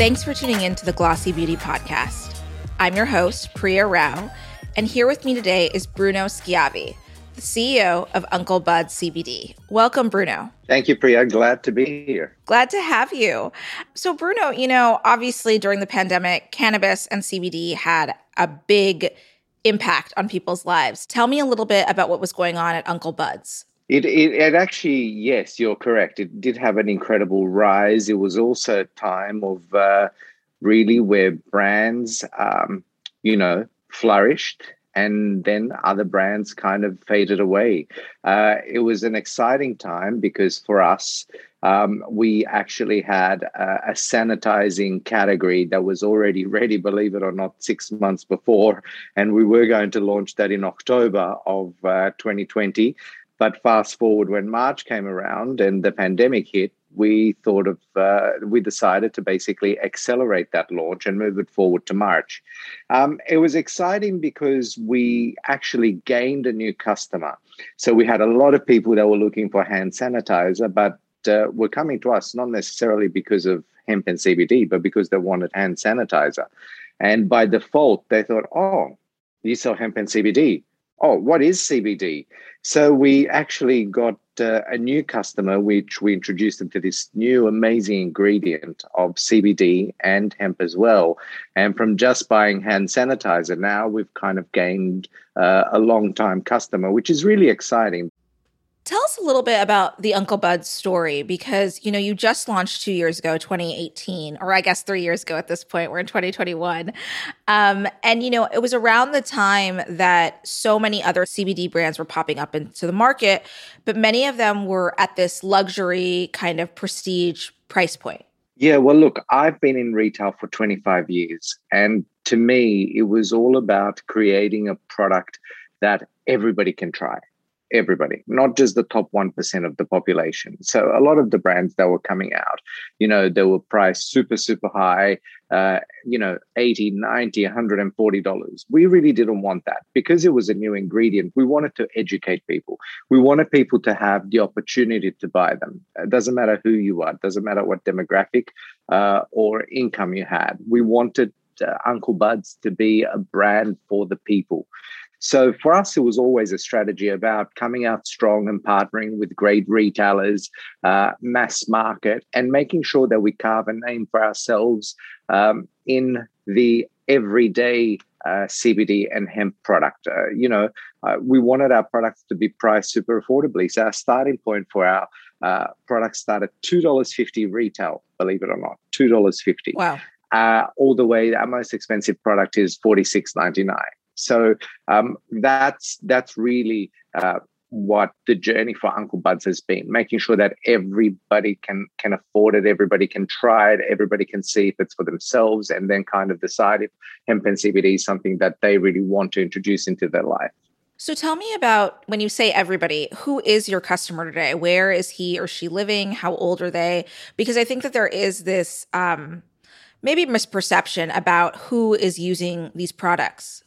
Thanks for tuning in to the Glossy Beauty Podcast. I'm your host, Priya Rao, and here with me today is Bruno Schiavi, the CEO of Uncle Bud CBD. Welcome, Bruno. Thank you, Priya. Glad to be here. Glad to have you. So, Bruno, you know, obviously during the pandemic, cannabis and CBD had a big impact on people's lives. Tell me a little bit about what was going on at Uncle Bud's. It, it, it, actually, yes, you're correct. It did have an incredible rise. It was also a time of uh, really where brands, um, you know, flourished and then other brands kind of faded away. Uh, it was an exciting time because for us, um, we actually had a, a, sanitizing category that was already ready, believe it or not, six months before. And we were going to launch that in October of uh, 2020. But fast forward when March came around and the pandemic hit, we thought of, uh, we decided to basically accelerate that launch and move it forward to March. Um, it was exciting because we actually gained a new customer. So we had a lot of people that were looking for hand sanitizer, but uh, were coming to us not necessarily because of hemp and CBD, but because they wanted hand sanitizer. And by default, they thought, oh, you sell hemp and CBD oh, what is CBD? So we actually got uh, a new customer, which we introduced them to this new amazing ingredient of CBD and hemp as well. And from just buying hand sanitizer, now we've kind of gained uh, a long time customer, which is really exciting. Tell us a little bit about the Uncle Bud story because you know you just launched two years ago, 2018, or I guess three years ago at this point. We're in 2021, um, and you know it was around the time that so many other CBD brands were popping up into the market, but many of them were at this luxury kind of prestige price point. Yeah, well, look, I've been in retail for 25 years, and to me, it was all about creating a product that everybody can try everybody, not just the top 1% of the population. So a lot of the brands that were coming out, you know, they were priced super, super high, uh, you know, 80, 90, $140. We really didn't want that because it was a new ingredient. We wanted to educate people. We wanted people to have the opportunity to buy them. It doesn't matter who you are, it doesn't matter what demographic uh, or income you had. We wanted uh, Uncle Bud's to be a brand for the people. So for us, it was always a strategy about coming out strong and partnering with great retailers, uh, mass market, and making sure that we carve a name for ourselves um, in the everyday uh, CBD and hemp product. Uh, you know, uh, we wanted our products to be priced super affordably. So our starting point for our uh, products started two dollars fifty retail. Believe it or not, two dollars fifty. Wow. Uh, all the way, our most expensive product is forty six ninety nine. So um, that's that's really uh, what the journey for Uncle Bud's has been, making sure that everybody can can afford it, everybody can try it, everybody can see if it's for themselves, and then kind of decide if hemp and CBD is something that they really want to introduce into their life. So tell me about when you say everybody, who is your customer today? Where is he or she living? How old are they? Because I think that there is this um, maybe misperception about who is using these products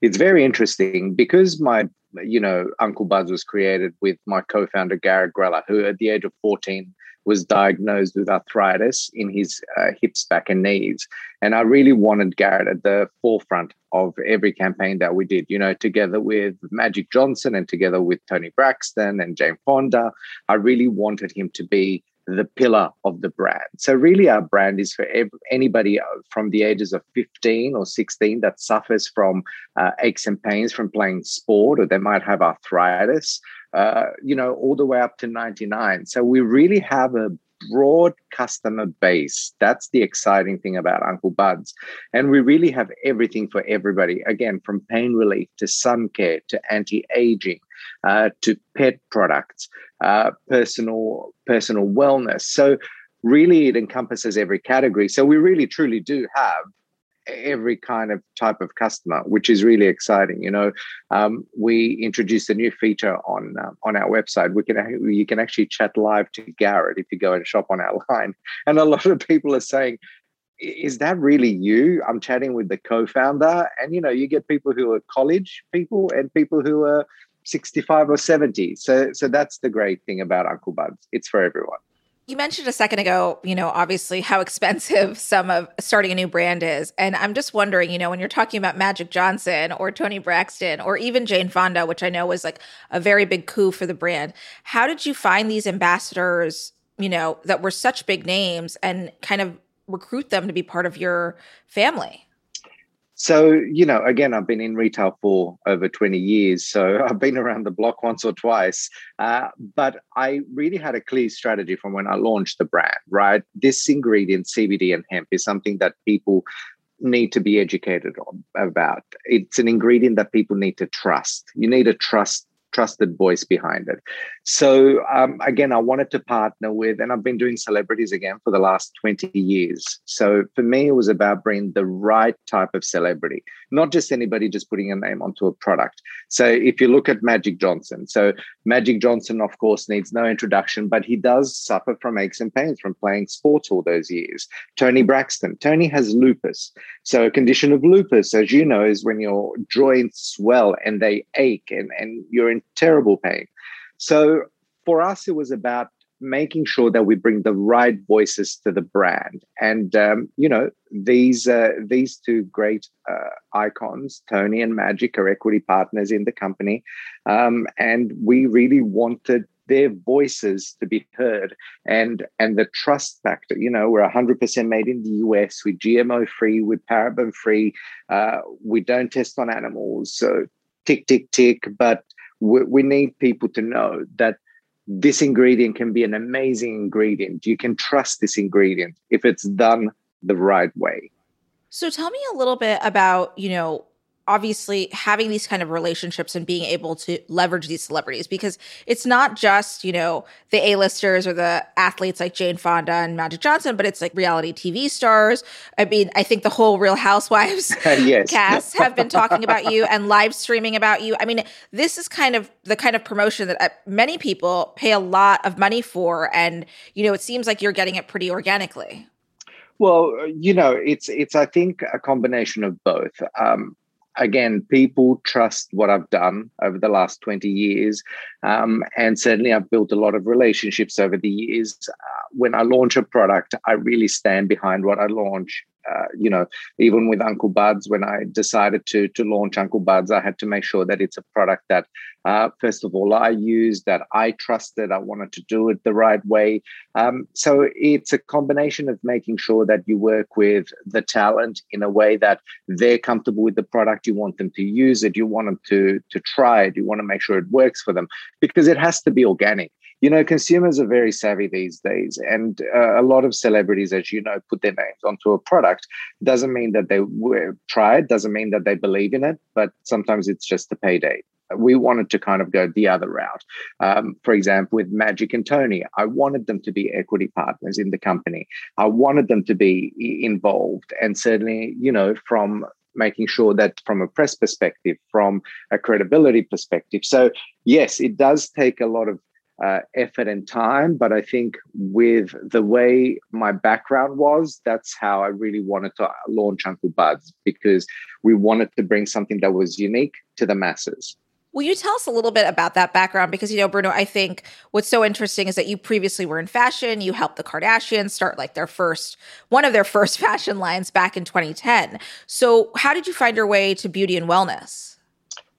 it's very interesting because my you know uncle bud's was created with my co-founder garrett greller who at the age of 14 was diagnosed with arthritis in his uh, hips back and knees. And i really wanted garrett at the forefront of every campaign that we did you know together with magic johnson and together with Toni braxton and jane fonda. I really wanted him to be the pillar of the brand. So, really, our brand is for anybody uh, from the ages of 15 or 16 that suffers from uh, aches and pains from playing sport, or they might have arthritis, uh, you know, all the way up to 99. So, we really have a broad customer base. That's the exciting thing about Uncle Bud's. And we really have everything for everybody. Again, from pain relief to sun care to anti aging uh, to pet products, uh, personal personal wellness. So really, it encompasses every category. So we really truly do have every kind of type of customer, which is really exciting. You know, um, we introduced a new feature on uh, on our website. We can you can actually chat live to Garrett if you go and shop on our line, and a lot of people are saying. Is that really you? I'm chatting with the co-founder, and you know, you get people who are college people and people who are 65 or 70. So so that's the great thing about Uncle Bud's. It's for everyone. You mentioned a second ago, you know, obviously how expensive some of starting a new brand is. And I'm just wondering, you know, when you're talking about Magic Johnson or Toni Braxton or even Jane Fonda, which I know was like a very big coup for the brand, how did you find these ambassadors, you know, that were such big names and kind of recruit them to be part of your family? So, you know, again, I've been in retail for over 20 years. So I've been around the block once or twice. Uh, but I really had a clear strategy from when I launched the brand, right? This ingredient, CBD and hemp, is something that people need to be educated on about. It's an ingredient that people need to trust. You need to trust trusted voice behind it. So um, again, I wanted to partner with, and I've been doing celebrities again for the last 20 years. So for me, it was about bringing the right type of celebrity, not just anybody just putting a name onto a product. So if you look at Magic Johnson, so Magic Johnson, of course, needs no introduction, but he does suffer from aches and pains from playing sports all those years. Toni Braxton, Toni has lupus. So a condition of lupus, as you know, is when your joints swell and they ache and, and you're in terrible pain. So for us, it was about making sure that we bring the right voices to the brand. And um, you know, these uh, these two great uh, icons, Toni and Magic, are equity partners in the company, um, and we really wanted their voices to be heard and and the trust factor. You know we're 100% made in the us we're gmo free we're paraben free. Uh, we don't test on animals. So tick tick tick. But we, we need people to know that this ingredient can be an amazing ingredient. You can trust this ingredient if it's done the right way. So tell me a little bit about, you know, obviously having these kind of relationships and being able to leverage these celebrities because it's not just you know the a-listers or the athletes like jane fonda and magic johnson but it's like reality tv stars. I mean i think the whole real housewives cast have been talking about you and live streaming about you. I mean this is kind of the kind of promotion that uh, many people pay a lot of money for and you know it seems like you're getting it pretty organically. Well, you know, it's it's I think a combination of both. Um, again, people trust what I've done over the last 20 years. Um, and certainly I've built a lot of relationships over the years. Uh, when I launch a product, I really stand behind what I launch. Uh, you know, even with Uncle Buds, when I decided to to launch Uncle Buds, I had to make sure that it's a product that, uh, first of all, I use, that I trusted, I wanted to do it the right way. Um, so it's a combination of making sure that you work with the talent in a way that they're comfortable with the product. You want them to use it. You want them to to try it. You want to make sure it works for them because it has to be organic you know, consumers are very savvy these days, and uh, a lot of celebrities, as you know, put their names onto a product. Doesn't mean that they try it, doesn't mean that they believe in it, but sometimes it's just a payday. We wanted to kind of go the other route. Um, for example, with Magic and Toni, I wanted them to be equity partners in the company. I wanted them to be involved, and certainly, you know, from making sure that from a press perspective, from a credibility perspective. So, yes, it does take a lot of uh, effort and time. But I think with the way my background was, that's how I really wanted to launch Uncle Buds because we wanted to bring something that was unique to the masses. Will you tell us a little bit about that background? Because, you know, Bruno, I think what's so interesting is that you previously were in fashion. You helped the Kardashians start like their first, one of their first fashion lines back in 2010. So, how did you find your way to beauty and wellness?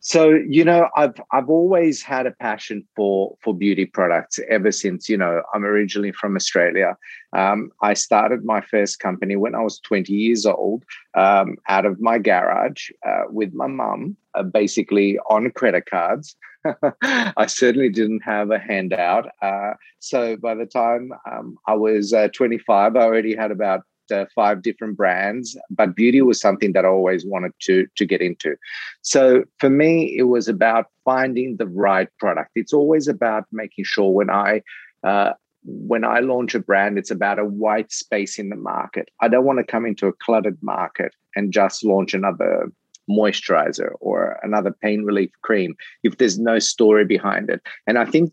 So you know, I've I've always had a passion for for beauty products ever since. You know, I'm originally from Australia. Um, I started my first company when I was 20 years old, um, out of my garage uh, with my mum, uh, basically on credit cards. I certainly didn't have a handout. Uh, so by the time um, I was uh, 25, I already had about uh, five different brands, but beauty was something that I always wanted to to get into. So for me, it was about finding the right product. It's always about making sure when I uh, when I launch a brand, it's about a white space in the market. I don't want to come into a cluttered market and just launch another moisturizer or another pain relief cream if there's no story behind it. And I think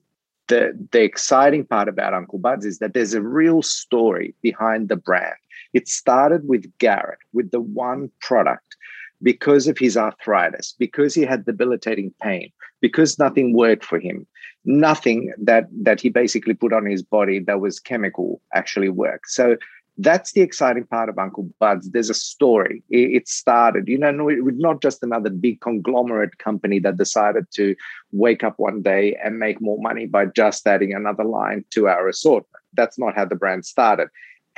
the the exciting part about Uncle Buds is that there's a real story behind the brand. It started with Garrett, with the one product, because of his arthritis, because he had debilitating pain, because nothing worked for him. Nothing that that he basically put on his body that was chemical actually worked. So that's the exciting part of Uncle Bud's. There's a story. It, started, you know, not just another big conglomerate company that decided to wake up one day and make more money by just adding another line to our assortment. That's not how the brand started.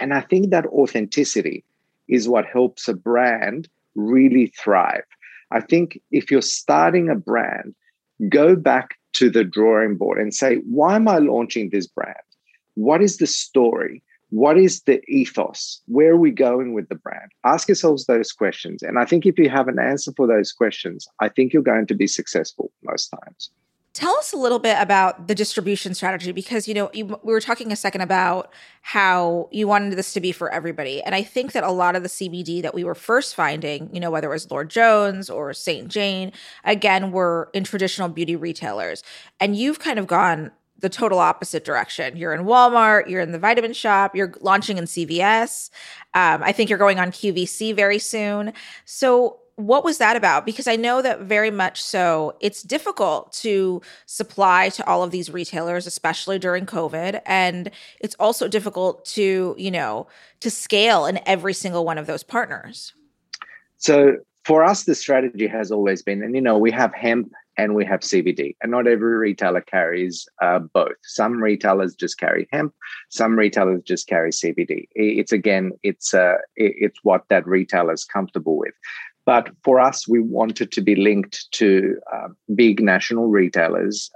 And I think that authenticity is what helps a brand really thrive. I think if you're starting a brand, go back to the drawing board and say, why am I launching this brand? What is the story? What is the ethos? Where are we going with the brand? Ask yourselves those questions. And I think if you have an answer for those questions, I think you're going to be successful most times. Tell us a little bit about the distribution strategy because you know you, we were talking a second about how you wanted this to be for everybody, and I think that a lot of the CBD that we were first finding, you know, whether it was Lord Jones or Saint Jane, again, were in traditional beauty retailers, and you've kind of gone the total opposite direction. You're in Walmart, you're in the Vitamin Shoppe, you're launching in CVS. Um, I think you're going on QVC very soon. So, what was that about? Because I know that very much so, it's difficult to supply to all of these retailers, especially during COVID. And it's also difficult to, you know, to scale in every single one of those partners. So, for us, the strategy has always been, and you know, we have hemp and we have CBD. And not every retailer carries uh, both. Some retailers just carry hemp. Some retailers just carry CBD. It's again, it's uh, it's what that retailer is comfortable with. But for us, we wanted to be linked to uh, big national retailers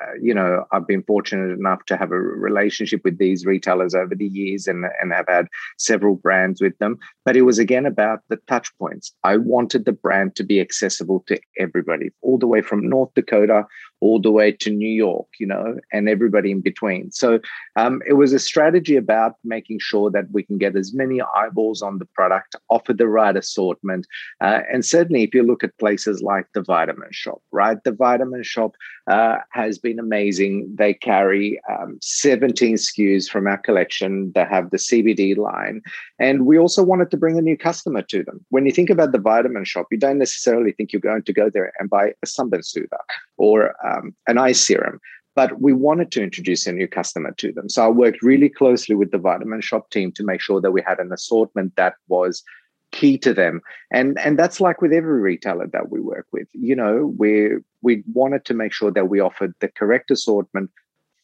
uh, you know, I've been fortunate enough to have a relationship with these retailers over the years and, and have had several brands with them. But it was again about the touch points. I wanted the brand to be accessible to everybody, all the way from North Dakota all the way to New York, you know, and everybody in between. So um, it was a strategy about making sure that we can get as many eyeballs on the product, offer the right assortment. Uh, and certainly, if you look at places like the Vitamin Shoppe, right? The Vitamin Shoppe uh, has been amazing. They carry um, 17 SKUs from our collection that have the CBD line. And we also wanted to bring a new customer to them. When you think about the Vitamin Shoppe, you don't necessarily think you're going to go there and buy a sunburn soother or um, an eye serum. But we wanted to introduce a new customer to them. So I worked really closely with the Vitamin Shoppe team to make sure that we had an assortment that was key to them. And and that's like with every retailer that we work with. You know we we wanted to make sure that we offered the correct assortment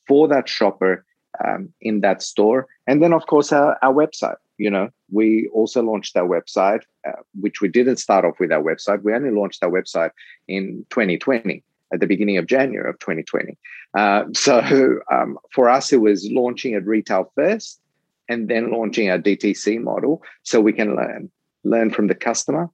for that shopper um, in that store. And then of course our, our website. You know we also launched our website uh, which we didn't start off with our website. We only launched our website in 2020 at the beginning of January of 2020. Uh, so um, for us, it was launching at retail first and then launching our DTC model so we can learn, learn from the customer.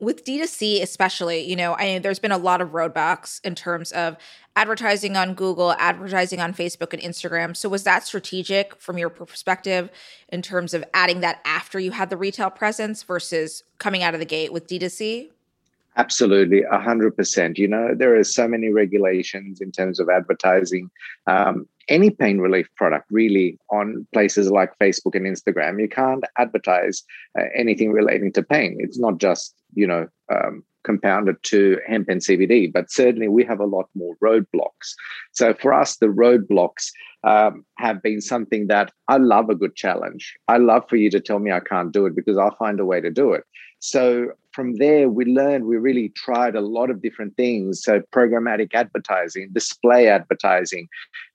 With D2C, especially, you know, I there's been a lot of roadblocks in terms of advertising on Google, advertising on Facebook and Instagram. So, was that strategic from your perspective in terms of adding that after you had the retail presence versus coming out of the gate with D2C? Absolutely, 100%. You know, there are so many regulations in terms of advertising. Um, any pain relief product, really, on places like Facebook and Instagram, you can't advertise uh, anything relating to pain. It's not just, you know, um, compounded to hemp and CBD, but certainly we have a lot more roadblocks. So for us, the roadblocks um, have been something that I love a good challenge. I love for you to tell me I can't do it because I'll find a way to do it. So from there, we learned, we really tried a lot of different things. So programmatic advertising, display advertising.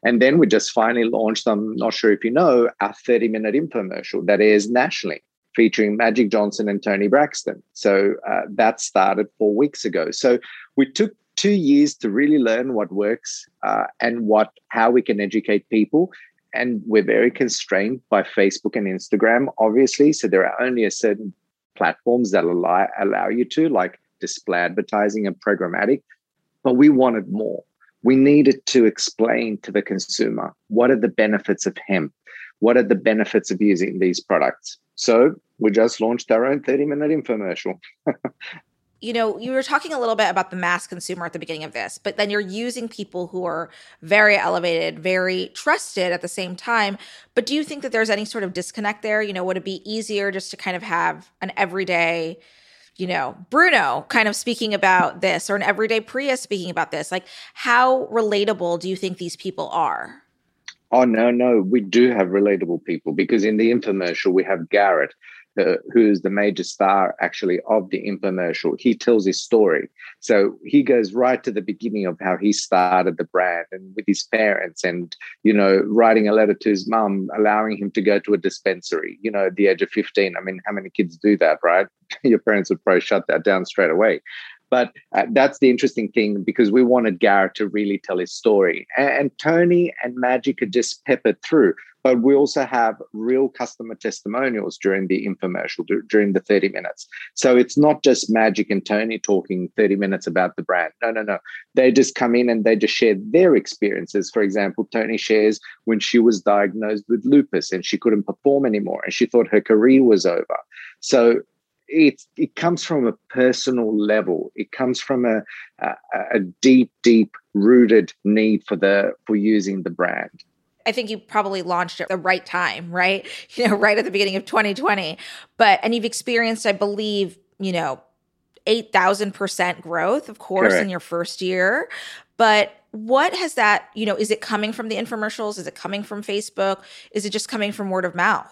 And then we just finally launched, I'm not sure if you know, our 30 minute infomercial that is nationally featuring Magic Johnson and Toni Braxton. So uh, that started four weeks ago. So we took two years to really learn what works uh, and what how we can educate people and we're very constrained by facebook and instagram obviously so there are only a certain platforms that allow, allow you to, like display advertising and programmatic. But we wanted more. We needed to explain to the consumer what are the benefits of hemp? What are the benefits of using these products? So we just launched our own 30 minute infomercial. you know, you were talking a little bit about the mass consumer at the beginning of this, but then you're using people who are very elevated, very trusted at the same time. But do you think that there's any sort of disconnect there? You know, would it be easier just to kind of have an everyday you know, Bruno kind of speaking about this or an everyday Priya speaking about this. Like, how relatable do you think these people are? Oh, no, no. We do have relatable people because in the infomercial, we have Garrett, uh, who's the major star actually of the infomercial. He tells his story. So he goes right to the beginning of how he started the brand and with his parents and, you know, writing a letter to his mum, allowing him to go to a dispensary, you know, at the age of 15. I mean, how many kids do that, right? Your parents would probably shut that down straight away. But uh, that's the interesting thing because we wanted Garrett to really tell his story. And, and Toni and Magic are just peppered through. But we also have real customer testimonials during the infomercial, during the 30 minutes. So it's not just Magic and Toni talking 30 minutes about the brand. No, no, no. They just come in and they just share their experiences. For example, Toni shares when she was diagnosed with lupus and she couldn't perform anymore and she thought her career was over. So it it comes from a personal level. It comes from a, a, a deep, deep rooted need for the for using the brand. I think you probably launched at the right time, right? You know, right at the beginning of 2020. But and you've experienced, I believe, you know, 8,000% growth, of course, Correct. in your first year. But what has that, you know, is it coming from the infomercials? Is it coming from Facebook? Is it just coming from word of mouth?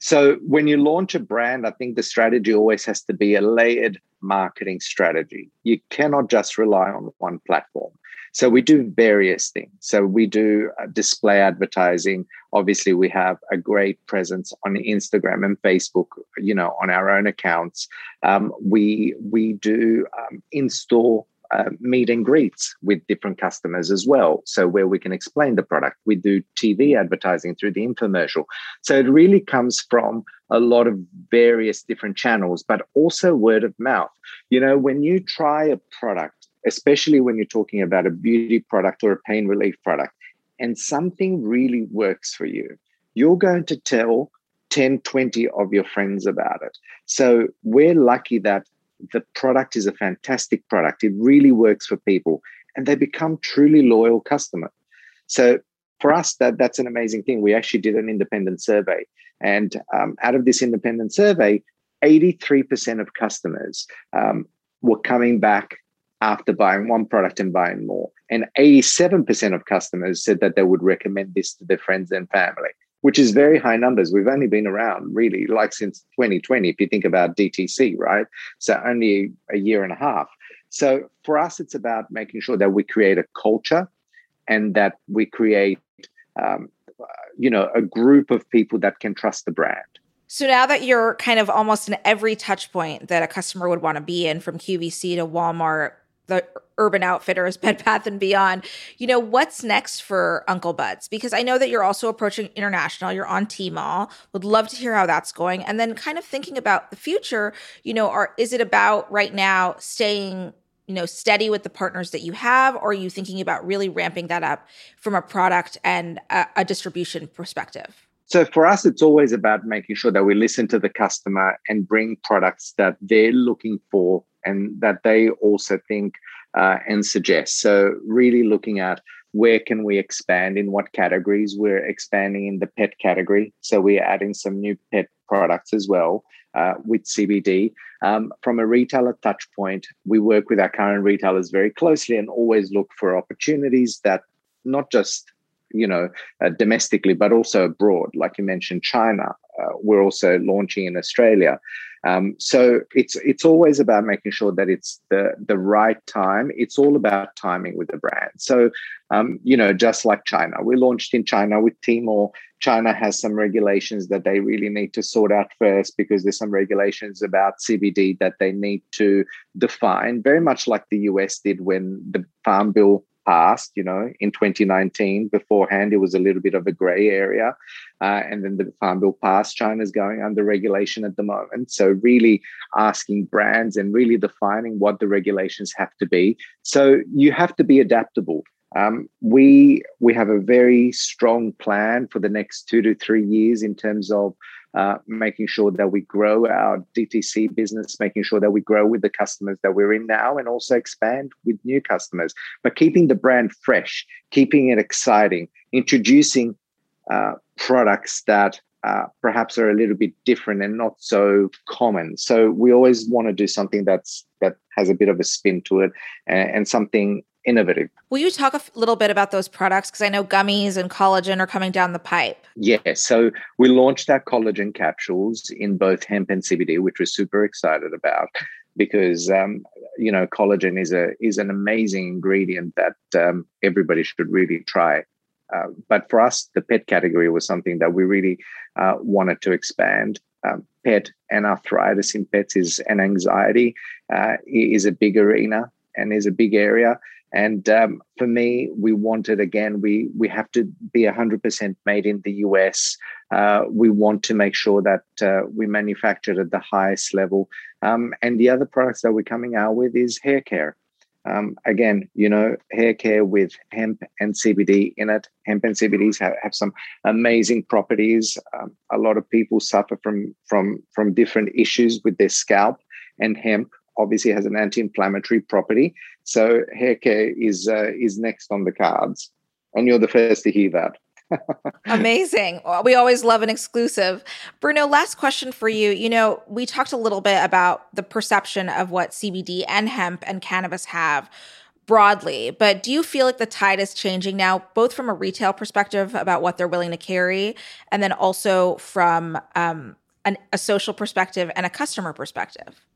So when you launch a brand, I think the strategy always has to be a layered marketing strategy. You cannot just rely on one platform. So we do various things. So we do uh, display advertising. Obviously, we have a great presence on Instagram and Facebook. You know, on our own accounts. Um, we we do um, in-store uh, meet and greets with different customers as well. So, where we can explain the product, we do TV advertising through the infomercial. So, it really comes from a lot of various different channels, but also word of mouth. You know, when you try a product, especially when you're talking about a beauty product or a pain relief product, and something really works for you, you're going to tell 10, 20 of your friends about it. So, we're lucky that the product is a fantastic product. It really works for people and they become truly loyal customers. So for us, that that's an amazing thing. We actually did an independent survey, and um, out of this independent survey, 83% of customers um, were coming back after buying one product and buying more, and 87% of customers said that they would recommend this to their friends and family which is very high numbers. We've only been around really like since 2020, if you think about DTC, right? So only a year and a half. So for us, it's about making sure that we create a culture and that we create, um, you know, a group of people that can trust the brand. So now that you're kind of almost in every touch point that a customer would want to be in, from QVC to Walmart, the Urban Outfitters, Bed Bath and Beyond. You know, what's next for Uncle Buds? Because I know that you're also approaching international. You're on Tmall. Would love to hear how that's going. And then kind of thinking about the future, you know, are is it about right now staying you know steady with the partners that you have or are you thinking about really ramping that up from a product and a, a distribution perspective so for us, it's always about making sure that we listen to the customer and bring products that they're looking for and that they also think uh, and suggest. So really looking at where can we expand in what categories we're expanding in the pet category so we're adding some new pet products as well uh, with cbd um, from a retailer touch point we work with our current retailers very closely and always look for opportunities that not just you know, uh, domestically, but also abroad. Like you mentioned, China. Uh, we're also launching in Australia. Um, so it's it's always about making sure that it's the the right time. It's all about timing with the brand. So um, you know, just like China, we launched in China with Tmall. China has some regulations that they really need to sort out first because there's some regulations about CBD that they need to define, very much like the US did when the Farm Bill passed, you know, in 2019. Beforehand, it was a little bit of a gray area. Uh, and then the Farm Bill passed. China's going under regulation at the moment. So, really asking brands and really defining what the regulations have to be. So, you have to be adaptable. Um, we we have a very strong plan for the next two to three years in terms of uh, making sure that we grow our DTC business, making sure that we grow with the customers that we're in now, and also expand with new customers. But keeping the brand fresh, keeping it exciting, introducing uh, products that uh, perhaps are a little bit different and not so common. So we always want to do something that's that has a bit of a spin to it and, and something innovative. Will you talk a little bit about those products? Because I know gummies and collagen are coming down the pipe. Yeah, so we launched our collagen capsules in both hemp and CBD, which we're super excited about because um, you know collagen is a is an amazing ingredient that um, everybody should really try. Uh, but for us, the pet category was something that we really uh, wanted to expand. Um, pet and arthritis in pets is an anxiety uh, is a big arena and is a big area. And um, for me, we wanted again, we we have to be 100% made in the US. Uh, we want to make sure that uh, we manufacture at the highest level. Um, and the other products that we're coming out with is hair care. Um, again, you know, hair care with hemp and CBD in it. Hemp and CBDs have, have some amazing properties. Um, a lot of people suffer from from from different issues with their scalp, and hemp obviously has an anti-inflammatory property. So hair care is uh, is next on the cards, and you're the first to hear that. Amazing. We always love an exclusive. Bruno, last question for you. You know, we talked a little bit about the perception of what CBD and hemp and cannabis have broadly, but do you feel like the tide is changing now, both from a retail perspective about what they're willing to carry, and then also from um, an, a social perspective and a customer perspective?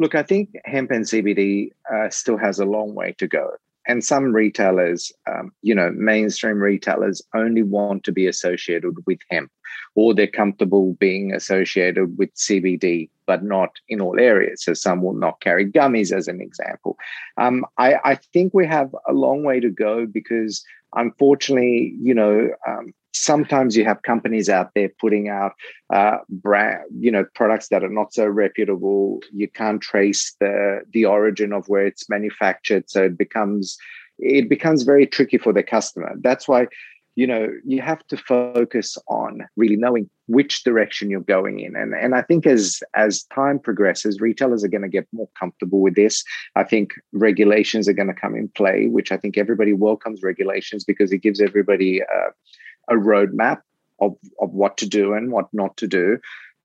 Look, I think hemp and CBD uh, still has a long way to go and some retailers, um, you know, mainstream retailers only want to be associated with hemp, or they're comfortable being associated with CBD, but not in all areas. So some will not carry gummies, as an example. Um, I, I, think we have a long way to go because, unfortunately, you know, um, sometimes you have companies out there putting out uh, brand, you know, products that are not so reputable. You can't trace the the origin of where it's manufactured, so it becomes it becomes very tricky for the customer. That's why you know you have to focus on really knowing which direction you're going in and and i think as as time progresses retailers are going to get more comfortable with this i think regulations are going to come in play which i think everybody welcomes regulations because it gives everybody uh, a roadmap of, of what to do and what not to do.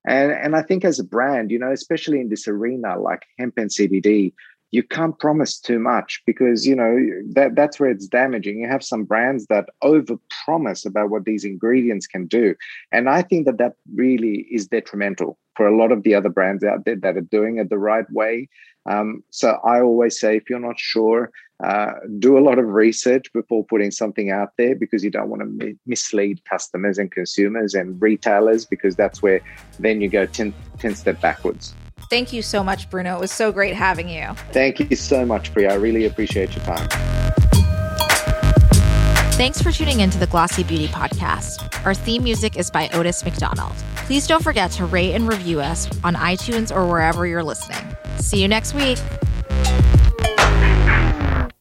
And, and I think as a brand, you know, especially in this arena like hemp and CBD, you can't promise too much because you know that that's where it's damaging. You have some brands that over promise about what these ingredients can do. And i think that that really is detrimental for a lot of the other brands out there that are doing it the right way. Um, so i always say if you're not sure uh, do a lot of research before putting something out there because you don't want to mi- mislead customers and consumers and retailers because that's where then you go 10, 10 step backwards Thank you so much, Bruno. It was so great having you. Thank you so much, Priya. I really appreciate your time. Thanks for tuning in to the Glossy Beauty Podcast. Our theme music is by Otis McDonald. Please don't forget to rate and review us on iTunes or wherever you're listening. See you next week.